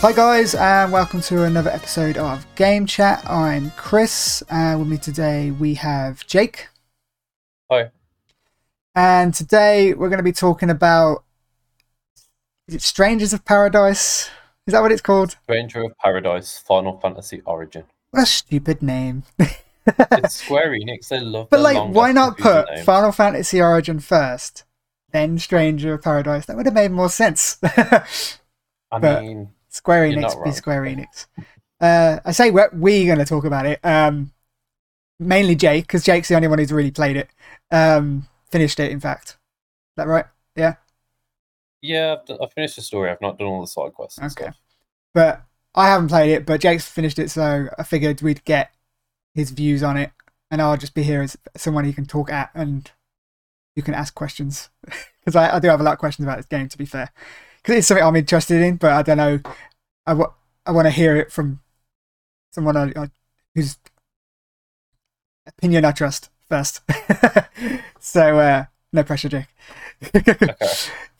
Hi guys, and welcome to another episode of Game Chat. I'm Chris, and with me today we have Jake. Hi. And today we're going to be talking about is it Strangers of Paradise? Is that what it's called? Stranger of Paradise Final Fantasy Origin. What a stupid name. It's Square Enix. They love. But like, why not put. Final Fantasy Origin first, then Stranger of Paradise? That would have made more sense. I but- mean, Square You're Enix be. Square Enix. Uh, I say we're, we're going to talk about it. Um, mainly Jake, because Jake's the only one who's really played it. Um, finished it, in fact. Is that right? Yeah. yeah, I've, done, I've finished the story. I've not done all the side quests. Okay. Stuff. But I haven't played it, but Jake's finished it, so I figured we'd get his views on it, and I'll just be here as someone he can talk at, and you can ask questions. Because I, I do have a lot of questions about this game, to be fair. Because it's something I'm interested in, but I don't know. I, wa- I want to hear it from someone I, I, whose opinion I trust first. so, uh, no pressure, Jake. Okay.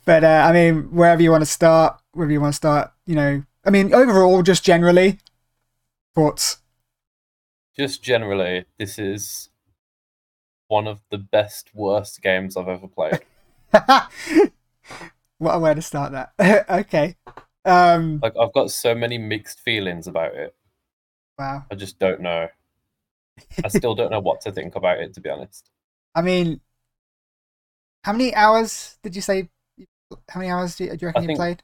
But uh, I mean, wherever you want to start, wherever you want to start, you know, I mean, overall, just generally, thoughts. Just generally, this is one of the best, worst games I've ever played. what a way to start that. okay. Um. like, I've got so many mixed feelings about it. Wow. I just don't know. I still don't know what to think about it, to be honest. I mean, how many hours did you say? How many hours do you, do you reckon you played?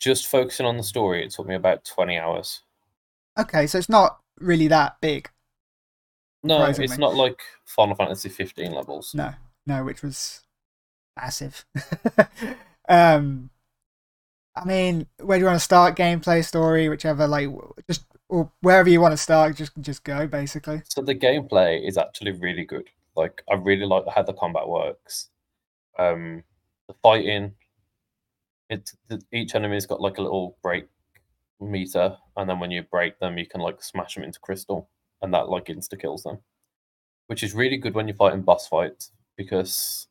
Just focusing on the story, it took me about 20 hours. Okay, so it's not really that big. No, it's not like Final Fantasy 15 levels. No, no, which was massive. um, I mean, where do you want to start? Gameplay, story, whichever. Like, just or wherever you want to start, just just go. Basically. So the gameplay is actually really good. Like I really like how the combat works. Um, the fighting, it the, each enemy's got like a little break meter, and then when you break them, you can like smash them into crystal, and that like insta kills them, which is really good when you're fighting boss fights because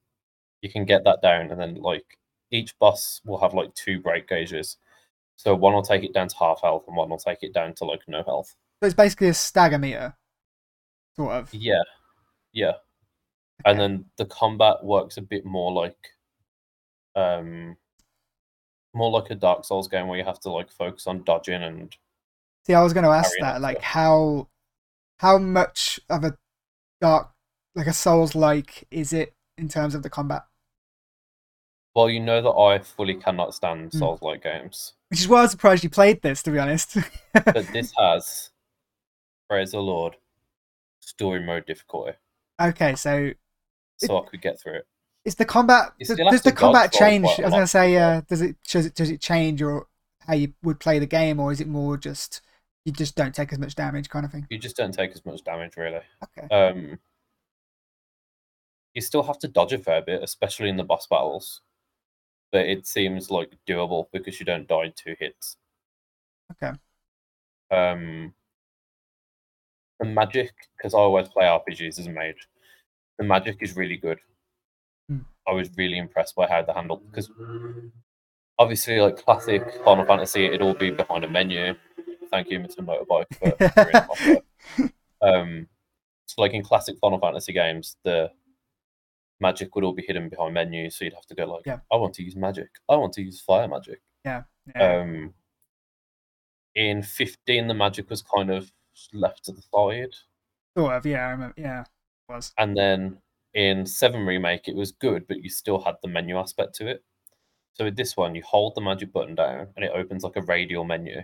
you can get that down, and then like each boss will have like two break gauges. So one will take it down to half health, and one will take it down to like no health. So it's basically a stagger meter, sort of. Yeah, yeah. And then the combat works a bit more like, um, more like a Dark Souls game where you have to like focus on dodging and See, I was going to ask that, like how how much of a dark, like a Souls like, is it in terms of the combat? Well, you know that I fully cannot stand Hmm. Souls like games, Which is why I was surprised you played this, to be honest. but this has, praise the Lord, story mode difficulty, okay, so so I could get through it. is the combat does, does the combat change? I was going to say, uh, does it does it does it change or how you would play the game, or is it more just you just don't take as much damage, kind of thing? You just don't take as much damage, really. Okay, Um, you still have to dodge a fair bit, especially in the boss battles. But it seems like doable because you don't die in two hits. okay, Um, the magic, because I always play RPGs as a mage, the magic is really good. Hmm. I was really impressed by how they handled because obviously, like classic Final Fantasy, it'd all be behind a menu. Thank you, Mr. Motorbike, for ruining my work. Um, so like in classic Final Fantasy games, the magic would all be hidden behind menus, so you'd have to go like, Yeah. I want to use magic. I want to use fire magic. yeah, Um, in 15, the magic was kind of left to the side. sort of. Yeah, I remember. Yeah, it was. And then in 7 Remake, it was good, but you still had the menu aspect to it. So with this one, you hold the magic button down and it opens like a radial menu.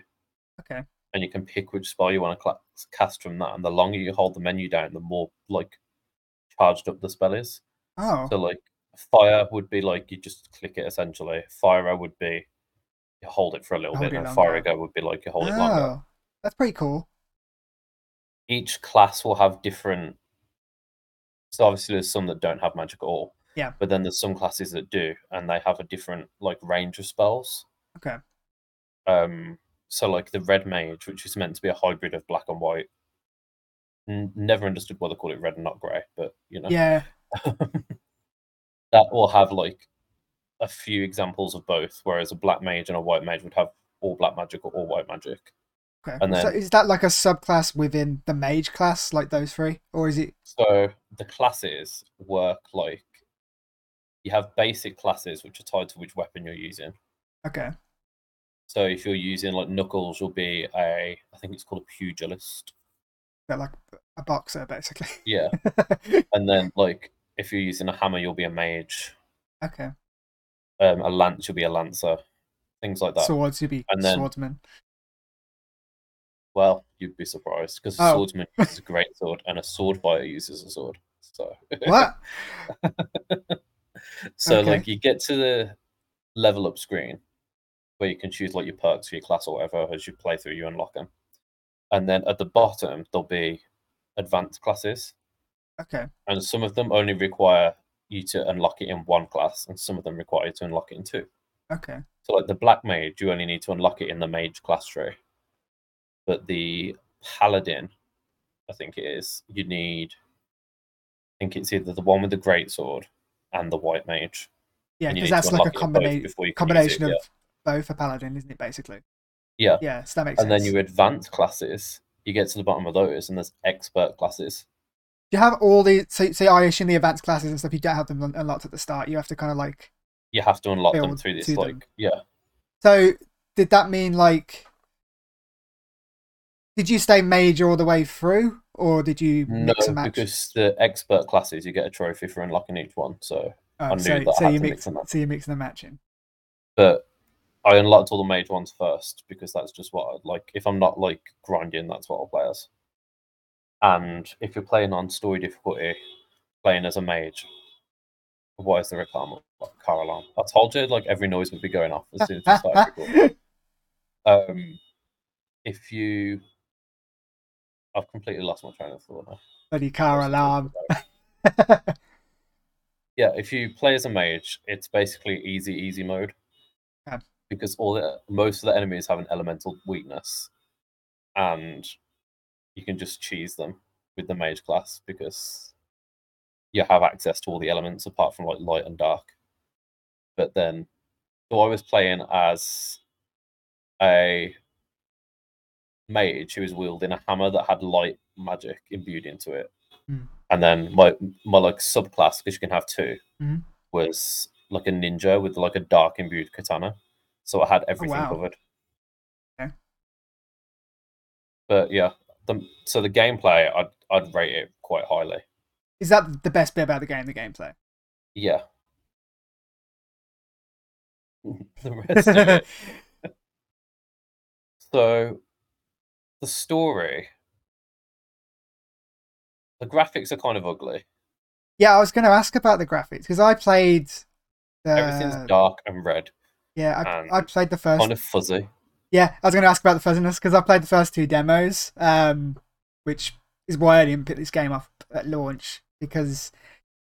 Okay. And you can pick which spell you want to cast from that. And the longer you hold the menu down, the more like charged up the spell is. Oh, So like fire would be like you just click it essentially. Fire would be you hold it for a little Hold bit, and fire go would be like you hold it longer. oh, that's pretty cool. Each class will have different. So obviously, there's some that don't have magic at all. Yeah. But then there's some classes that do, and they have a different like range of spells. Okay. Um. So like the red mage, which is meant to be a hybrid of black and white. N- never understood why they call it red and not grey, but you know. Yeah, that will have like a few examples of both, whereas a black mage and a white mage would have all black magic or all white magic. Okay. And so is that like a subclass within the mage class, like those three, or is it? So the classes work like you have basic classes which are tied to which weapon you're using. Okay. So if you're using like knuckles, you'll be a I think it's called a pugilist. They're like a boxer, basically. Yeah. and then like if you're using a hammer, you'll be a mage. okay. Um, a lance, you'll be a lancer. Things like that. Swords, you'd be And then- swordsman. Well, you'd be surprised because a Oh. swordsman uses a great sword and a sword fighter uses a sword. So What? so Okay. like you get to the level up screen where you can choose like your perks for your class or whatever as you play through you unlock them and then at the bottom there'll be advanced classes okay. and some of them only require you to unlock it in one class and some of them require you to unlock it in two Okay. so like the black mage you only need to unlock it in the mage class tree but the paladin i think it is you need i think it's either the one with the great sword and the white mage Yeah, and because that's like a unlock it in both combination before you can use combination it, of both a paladin, isn't it? Basically. Yeah. Yeah. So that makes and sense. then you advance classes you get to the bottom of those and there's expert classes you have all the so, so I assume the advanced classes and stuff you don't have them unlocked at the start. You have to kind of like you have to unlock them through this like them. yeah so did that mean like did you stay major all the way through or did you no mix and match? because the expert classes you get a trophy for unlocking each one so oh, I knew so, that I had you to mix mix so you mix and matching. but I unlocked all the mage ones first because that's just what I like. If I'm not like grinding, that's what I'll play as. And if you're playing on story difficulty, playing as a mage, why is there a car, alarm? I told you like every noise would be going off as soon as you start recording. Um, if you, I've completely lost my train of thought now. Bloody car alarm. yeah, if you play as a mage, it's basically easy, easy mode. Okay. Because all the most of the enemies have an elemental weakness, and you can just cheese them with the mage class because you have access to all the elements apart from like light and dark. But then, so I was playing as a mage who was wielding a hammer that had light magic imbued into it. Hmm. And then my my like subclass, because you can have 2 Mhm. was like a ninja with like a dark imbued katana. So I had everything wow. covered. Okay. But yeah, the, so the gameplay, I'd I'd rate it quite highly. Is that the best bit about the game, the gameplay? Yeah. the rest of it. So, the story, the graphics are kind of ugly. yeah, I was going to ask about the graphics because I played. The, Everything's dark and red, yeah, and I, I played the first. kind of fuzzy. Yeah, I was going to ask about the fuzziness because I played the first two demos, um, which is why I didn't pick this game up at launch because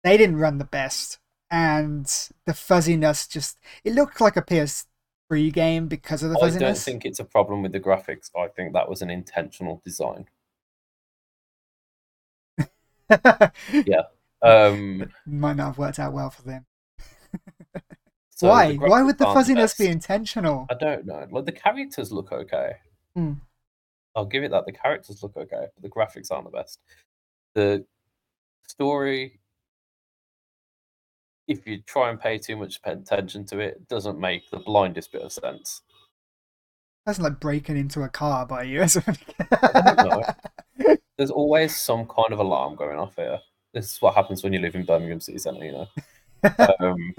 they didn't run the best, and the fuzziness just it looked like a PS3 game because of the fuzziness. I don't think it's a problem with the graphics. I think that was an intentional design. Yeah. Um, Might not have worked out well for them. So Why? Why would the fuzziness be intentional? I don't know. Like the characters look okay. Hmm. I'll give it that. The characters look okay, but the graphics aren't the best. The story, if you try and pay too much attention to it, doesn't make the blindest bit of sense. That's like breaking into a car by you or something. know. There's always some kind of alarm going off here. This is what happens when you live in Birmingham City Centre, you know. um,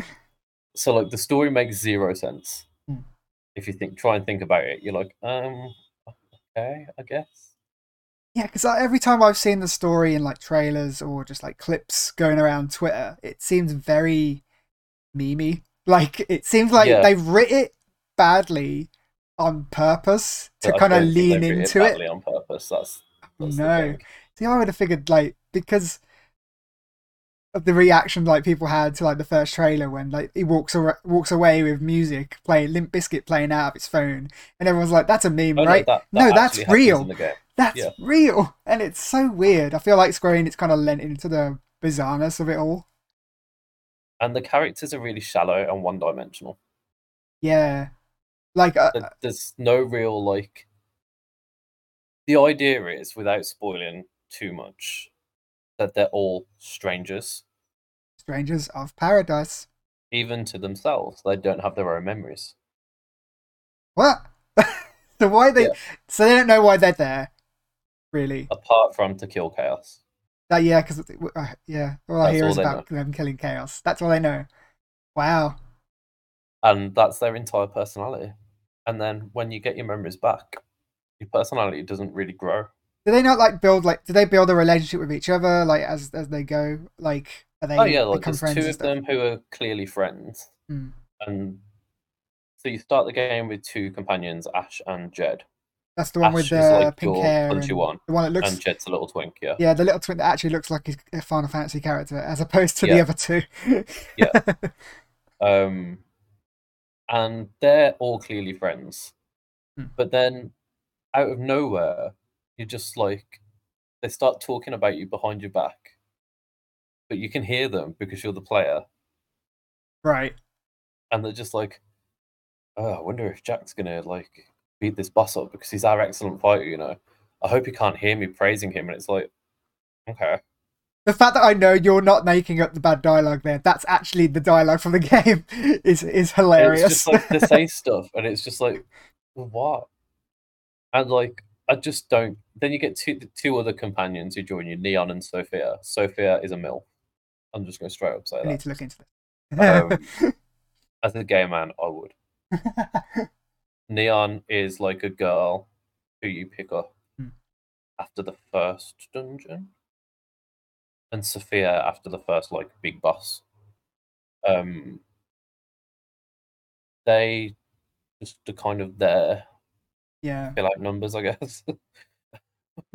so like the story makes zero sense. Hmm. If you think, try and think about it, you're like, um, okay, I guess. Yeah, because every time I've seen the story in like trailers or just like clips going around Twitter, it seems very memey. Like it seems like Yeah. they've written it badly on purpose to kind of lean into it. badly on purpose. That's, that's No. See, I would have figured like because of the reaction like people had to like the first trailer when like he walks ar- walks away with music playing Limp Bizkit playing out of his phone, and everyone's like, "That's a meme, Oh, no, right? that- No, that's real. in the game. That's Yeah. real, and it's so weird. I feel like Square Enix kind of lent into the bizarreness of it all. And the characters are really shallow and one dimensional. Yeah, Like, uh, There's no real like. The idea is, without spoiling too much, that they're all strangers, Strangers of Paradise. even to themselves. They don't have their own memories. What? so why they? Yeah. So they don't know why they're there. Really? apart from to kill chaos. Uh, yeah, because uh, yeah, all I That's hear all is about them killing chaos. That's all I know. Wow. And that's their entire personality. And then when you get your memories back, your personality doesn't really grow. Do they not like build like? Do they build a relationship with each other like as as they go? Like, are they? oh yeah, like there's two of them who are clearly friends. Hmm. And so you start the game with two companions, Ash and Jed. That's the one with the like pink hair and one, the one that looks. and Jed's a little twink, yeah. Yeah, the little twin that actually looks like a Final Fantasy character as opposed to the other two. Yeah. Um, and they're all clearly friends. Hmm. But then, out of nowhere, you just like they start talking about you behind your back, but you can hear them because you're the player, right. and they're just like, "Oh, I wonder if Jack's gonna like beat this boss up because he's our excellent fighter." You know, I hope he can't hear me praising him, and it's like, okay, The fact that I know you're not making up the bad dialogue there, that's actually the dialogue from the game, is is And hilarious. It's just like they say stuff, and it's just like, what? And like, I just don't. Then you get two two other companions who join you, Neon and Sophia. Sophia is a mill. I'm just going to straight up say I need to look into Um, As a gay man, I would. Neon is like a girl who you pick up Hmm. after the first dungeon, and Sophia after the first like big boss. Um, they just are kind of there, yeah. fill out numbers, I guess.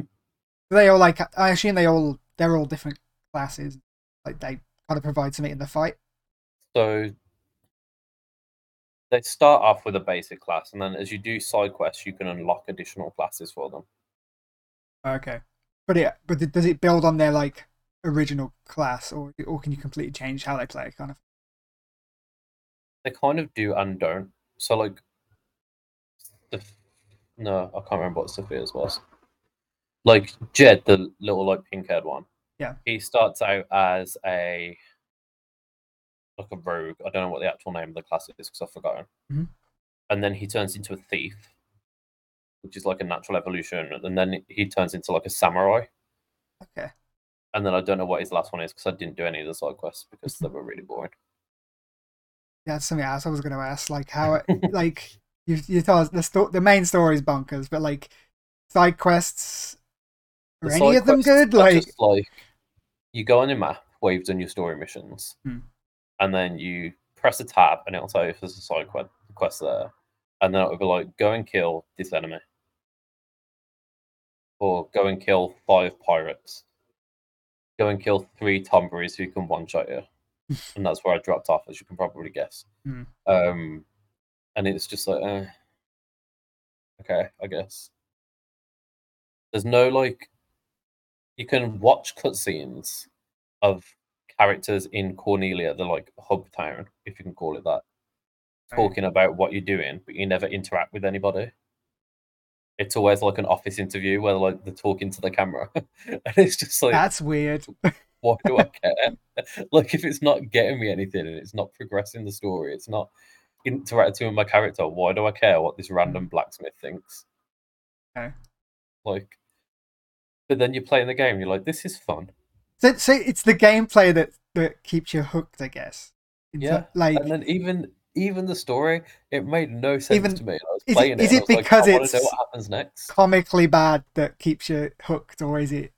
they all like I assume they all they're all different classes. Like they kind of provide something in the fight. so they start off with a basic class, and then as you do side quests, you can unlock additional classes for them. Okay. But it but does it build on their like original class or or can you completely change how they play kind of they kind of do and don't. So like, the, no, I can't remember what Sophia's was. Like Jed, the little like pink haired one. Yeah. He starts out as a like a rogue. I don't know what the actual name of the class is because I've forgotten. Mhm. And then he turns into a thief, which is like a natural evolution. And then he turns into like a samurai. Okay. And then I don't know what his last one is because I didn't do any of the side quests because they were really boring. Yeah, that's something else I was gonna ask. Like how like you you tell us the sto- the main story is bonkers, but like side quests are The any of them good? Like just like you go on your map where you've done your story missions, Hmm. and then you press a tab, and it'll tell you if there's a side quest, quest there, and then it'll be like go and kill this enemy, or go and kill five pirates, go and kill three Tonberries who can one shot you, and that's where I dropped off, as you can probably guess. Hmm. Um, and it's just like, eh, okay, I guess. There's no like you can watch cutscenes of characters in Cornelia, the like hub town, if you can call it that, talking about what you're doing, but you never interact with anybody. It's always like an office interview where like they're talking to the camera, and it's just like, that's weird. why do I care? like, if it's not getting me anything and it's not progressing the story, it's not interacting with my character. Why do I care what this random mm. blacksmith thinks? Okay. Like, but then you're playing the game, you're like, this is fun. So, so it's the gameplay that that keeps you hooked, I guess. Yeah, Like and then even even the story, it made no sense Even- to me. I was is it- is it, it and I was like, because know it's- what happens next. comically bad that keeps you hooked, or is it?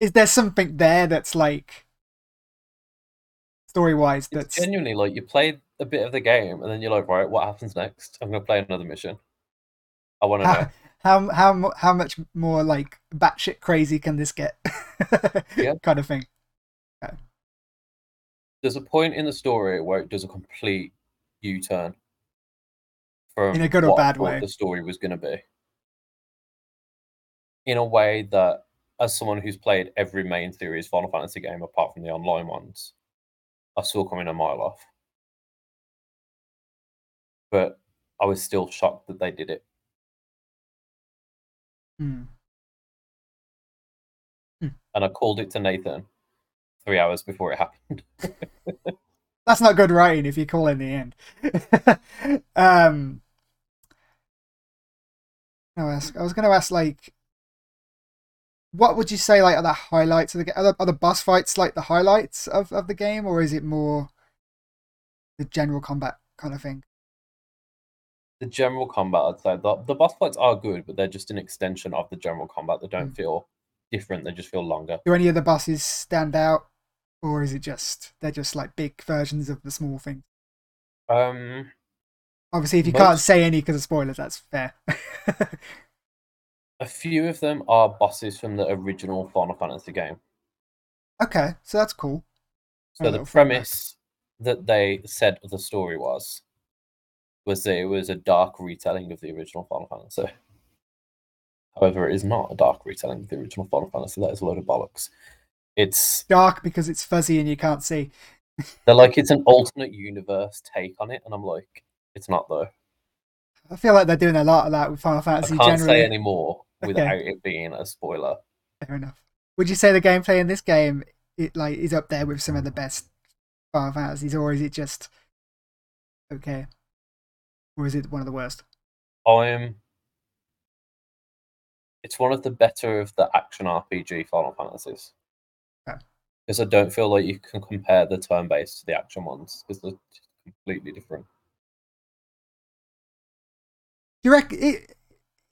Is there something there that's like story wise It's that's genuinely like you played a bit of the game, and then you're like, right, what happens next? I'm gonna play another mission. I want to know. how, how how much more like batshit crazy can this get? Yeah. kind of thing. There's a point in the story where it does a complete U-turn from In a good or what bad way? the story was going to be. In a way that, as someone who's played every main series Final Fantasy game apart from the online ones, I saw coming a mile off. But I was still shocked that they did it. Hmm. And I called it to Nathan three hours before it happened. That's not good writing if you call in the end. um, I was, I was going to ask, like, what would you say, like, are the highlights of the game? Are the, are the boss fights like the highlights of, of the game, or is it more the general combat kind of thing? The general combat, I'd say the, the boss fights are good, but they're just an extension of the general combat. They don't Mm. feel different. They just feel longer. Do any of the bosses stand out, or is it just they're just like big versions of the small things? Um, Obviously, if you can't say any because of spoilers, that's fair. a few of them are bosses from the original Final Fantasy game. okay, so that's cool. So the premise that they said the story was was that it was a dark retelling of the original Final Fantasy. However, it is not a dark retelling of the original Final Fantasy. That is a load of bollocks. It's Dark because it's fuzzy and you can't see. they're like it's an alternate universe take on it, and I'm like, it's not though. I feel like they're doing a lot of that with Final Fantasy. I can't generally. say any more Okay. without it being a spoiler. Fair enough. Would you say the gameplay in this game it like is up there with some of the best Final Fantasies, or is it just okay, or is it one of the worst? I'm. It's one of the better of the action RPG Final Fantasies. Okay. Because I don't feel like you can compare the turn based to the action ones because they're completely different. Do you reckon it,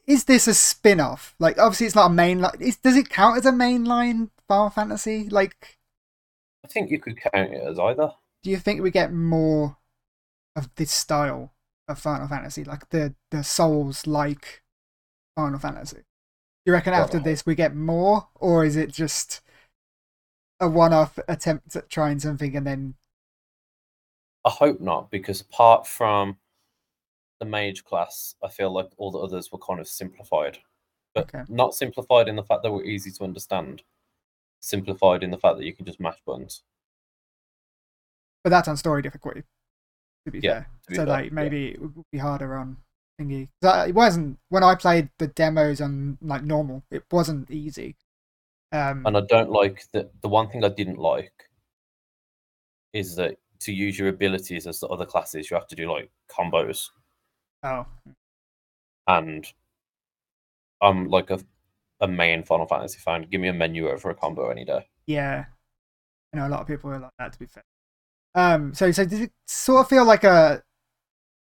is this a spin-off? Like, obviously, it's not a main. Like, is, does it count as a mainline Final Fantasy? Like, I think you could count it as either. do you think we get more of this style of Final Fantasy, like the the Souls like Final Fantasy? You reckon Well, after this we get more, or is it just a one-off attempt at trying something and then I hope not, because apart from the mage class, I feel like all the others were kind of simplified. But Okay. not simplified in the fact they were easy to understand. Simplified in the fact that you can just mash buttons. But that's on story difficulty. To be Yeah, fair, to be so fair, like yeah. maybe it would be harder on thingy. I- It wasn't when I played the demos on like normal. It wasn't easy. Um, And I don't like that. The one thing I didn't like is that to use your abilities as the other classes, you have to do like combos. oh, And I'm like a a main Final Fantasy fan. Give me a menu over a combo any day. yeah. I know a lot of people are like that. To be fair. Um, so so did it sort of feel like a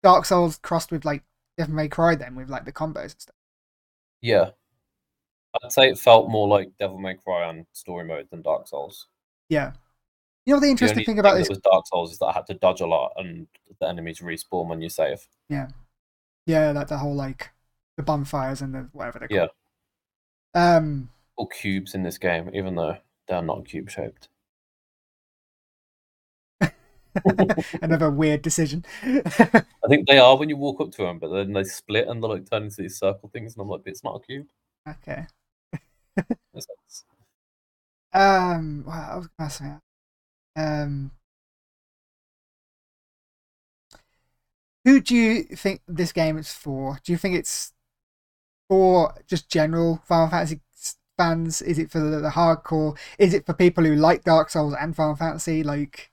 Dark Souls crossed with like Devil May Cry then with like the combos and stuff? Yeah. I'd say it felt more like Devil May Cry on story mode than Dark Souls. Yeah. You know the The interesting only thing about this that was Dark Souls is that I had to dodge a lot and the enemies respawn when you save. Yeah, Yeah, like the whole like the bonfires and the whatever they're Yeah. Um, All cubes in this game, even though they're not cube shaped. another weird decision. I think they are when you walk up to them, but then they split and they like turn into these circle things, and I'm like, it's not a cube. okay. Um, well, I was gonna say, um, who do you think this game is for? Do you think it's for just general Final Fantasy fans? Is it for the, the hardcore? Is it for people who like Dark Souls and Final Fantasy? Like,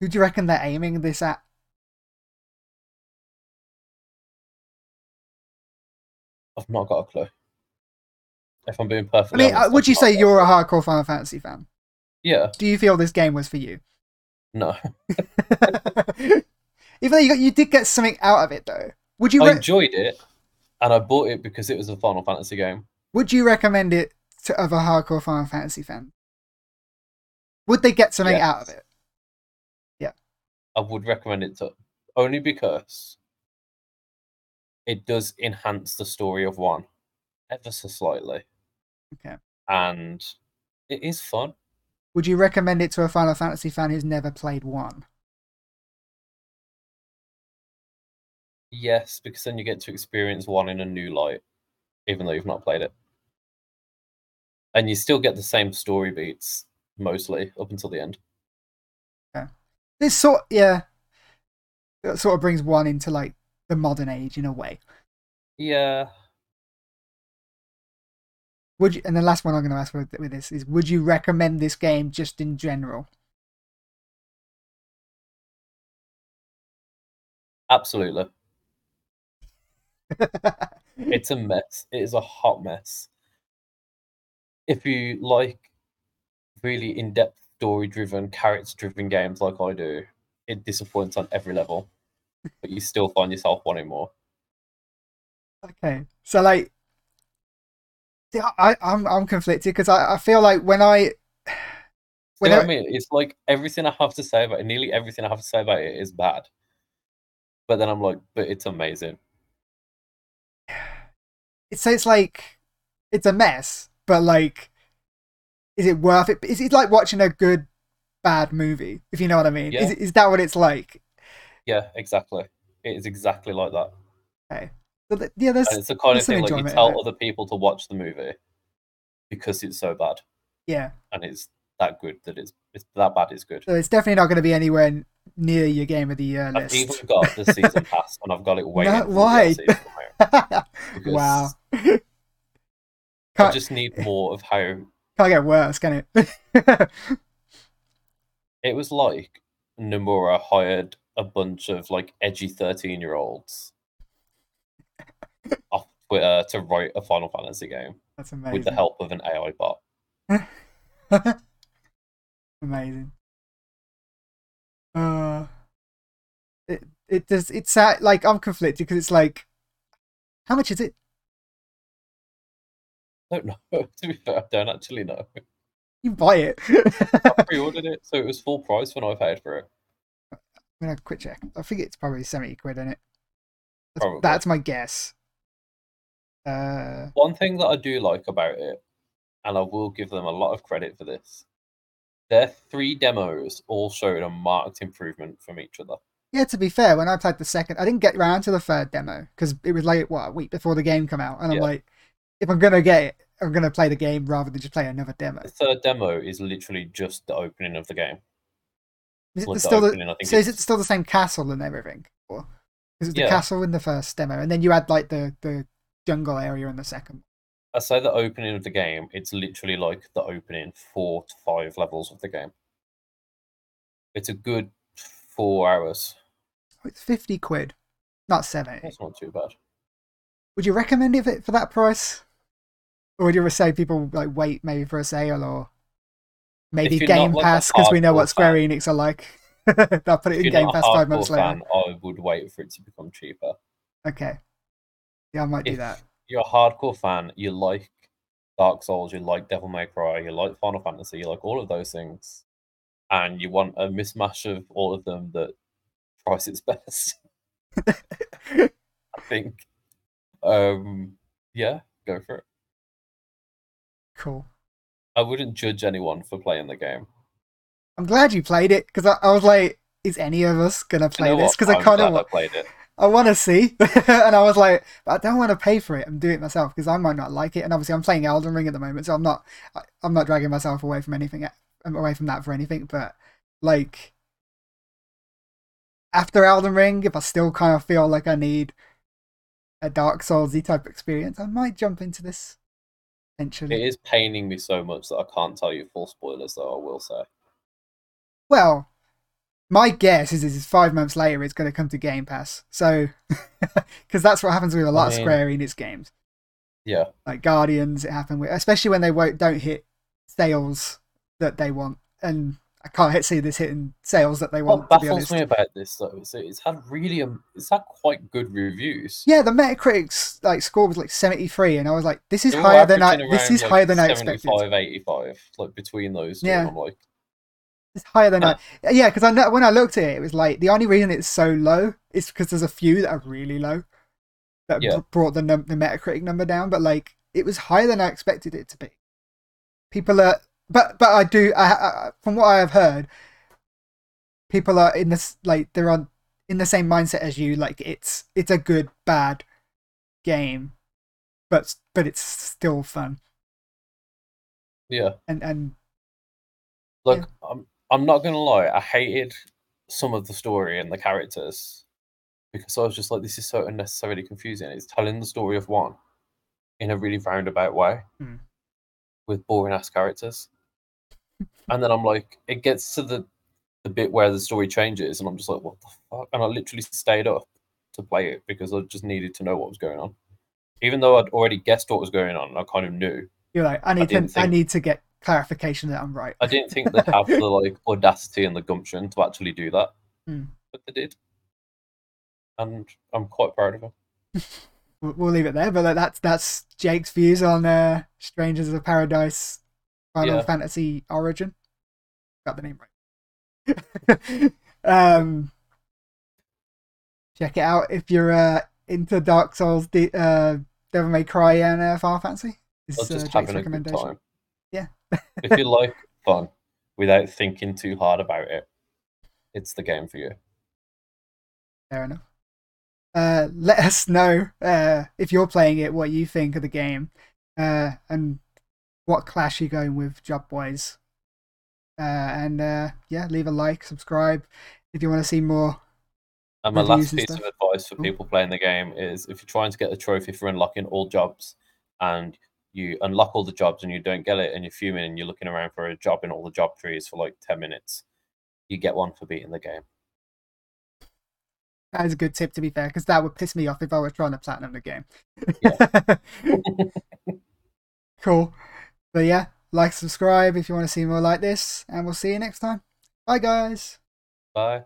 who do you reckon they're aiming this at? I've not got a clue. If I'm being I perfectly mean, honest, uh, would you say you're a hardcore Final Fantasy fan? Yeah, Do you feel this game was for you? no. Even though you got, you did get something out of it, though. Would you I enjoyed it, and I bought it because it was a Final Fantasy game. would you recommend it to other hardcore Final Fantasy fans? Would they get something out of it? I would recommend it to only because it does enhance the story of one ever so slightly. Okay. And it is fun. Would you recommend it to a Final Fantasy fan who's never played one? Yes, because then you get to experience one in a new light, even though you've not played it. And you still get the same story beats mostly up until the end. This sort, yeah. it sort of brings one into like the modern age in a way. Yeah, Would you? And the last one I'm going to ask with, with this is: Would you recommend this game just in general? absolutely. It's a mess. It is a hot mess. If you like really in-depth story-driven, character-driven games like I do, it disappoints on every level. But you still find yourself wanting more. okay, so like, I I'm I'm conflicted because I I feel like when I when what I, I mean? It's like everything I have to say about it, nearly everything I have to say about it is bad. But then I'm like, but it's amazing. it's so it's like it's a mess, but like, is it worth it? Is it like watching a good bad movie? If you know what I mean? Is Yeah. is that what it's like? Yeah, exactly. It is exactly like that. Okay, so th- yeah, there's And it's the kind of thing like you tell other people to watch the movie because it's so bad. yeah. And it's that good that it's it's that bad is good. So it's definitely not going to be anywhere near your game of the year I've list. even got the season pass and I've got it waiting No, for the why? DLC to come out because wow. I just need more of how can't get worse, can it? it was like Nomura hired a bunch of like edgy 13 year olds off Twitter to write a Final Fantasy game That's with the help of an AI bot. amazing. Uh, it it does. It's like I'm conflicted because it's like, how much is it? I don't know. to be fair, I don't actually know. You buy it. I pre ordered it, so it was full price when I paid for it. I'm gonna quick check. I think it's probably seventy quid in it. That's, that's my guess. Uh, One thing that I do like about it, and I will give them a lot of credit for this, their three demos all showed a marked improvement from each other. yeah. To be fair, when I played the second, I didn't get round to the third demo because it was like what a week before the game come out, and I'm like, if I'm gonna get it, I'm gonna play the game rather than just play another demo. The third demo is literally just the opening of the game. Is it the- the still the, opening, think so is it still the same castle and everything? Or is it the Yeah. castle in the first demo, and then you add like the the jungle area in the second? I say the opening of the game, it's literally like the opening four to five levels of the game. It's a good four hours. Oh, It's fifty quid, not seventy. That's not too bad. Would you recommend it for that price, or would you say people like wait maybe for a sale or maybe Game Pass because we know what Square fan- Enix are like? They'll put it If in Game Pass five months later. fan, I would wait for it to become cheaper. Okay, yeah, I might do that. you're a hardcore fan, you like Dark Souls, you like Devil May Cry, you like Final Fantasy, you like all of those things, and you want a mismatch of all of them that tries its best. I think, um, yeah, go for it. Cool. I wouldn't judge anyone for playing the game. I'm glad you played it because I, I was like, is any of us gonna You play know this? Because I kind of I played it. I want to see, and I was like, I don't want to pay for it and do it myself because I might not like it. And obviously, I'm playing Elden Ring at the moment, so I'm not, I, I'm not dragging myself away from anything, um, away from that for anything. But like, after Elden Ring, if I still kind of feel like I need a Dark Soulsy type experience, I might jump into this. It Eventually, is paining me so much that I can't tell you full spoilers, though. I will say. well, my guess is, is five months later it's going to come to Game Pass. So, because that's what happens with a lot of mean- Square Enix games. Yeah, like Guardians, it happened with, especially when they won't don't hit sales that they want, and I can't see this hitting sales that they want. what to be baffles honest, me about this though is it's had really, um, it's had quite good reviews. yeah, the Metacritic's like score was like seventy three, and I was like, this is higher than I this is like, higher than I expected. 75, 85, like between those two. Yeah. I'm like, It's higher than Huh. I yeah, because I know when I looked at it, it was like the only reason it's so low is because there's a few that are really low that Yeah. br- brought the num- the Metacritic number down, but like it was higher than I expected it to be. People are, but but I do. I, I from what I have heard, people are in this like they're on in the same mindset as you. Like it's it's a good bad game, but but it's still fun yeah. and and Look, I'm I'm not gonna lie. I hated some of the story and the characters because I was just like, this is so unnecessarily confusing. It's telling the story of one in a really roundabout way Hmm. with boring ass characters. And then I'm like, it gets to the the bit where the story changes, and I'm just like, what the fuck? And I literally stayed up to play it because I just needed to know what was going on. Even though I'd already guessed what was going on, I kind of knew. You're like, I need to, didn't I need to get clarification that I'm right. I didn't think they'd have the like audacity and the gumption to actually do that, Hmm. but they did, and I'm quite proud of them. We'll, we'll leave it there. But that's that's Jake's views on uh, Strangers of Paradise Final Yeah. Fantasy Origin. Got the name right. um, check it out if you're uh, into Dark Souls, the uh, Devil May Cry, and uh, Final Fantasy. Is Or uh, just Jake's having a good recommendation. Yeah. if you like fun without thinking too hard about it, it's the game for you. Fair enough. Uh, let us know uh, if you're playing it, what you think of the game, uh, and what clash you're going with Job Boys. Uh, and uh, yeah, leave a like, subscribe if you want to see more. And my last piece of advice for Cool. people playing the game is if you're trying to get the trophy for unlocking all jobs and you unlock all the jobs and you don't get it and you're fuming and you're looking around for a job in all the job trees for like 10 minutes, you get one for beating the game. That is a good tip, to be fair, because that would piss me off if I was trying to platinum the game. cool. But yeah, like, subscribe if you want to see more like this, and we'll see you next time. Bye, guys. Bye.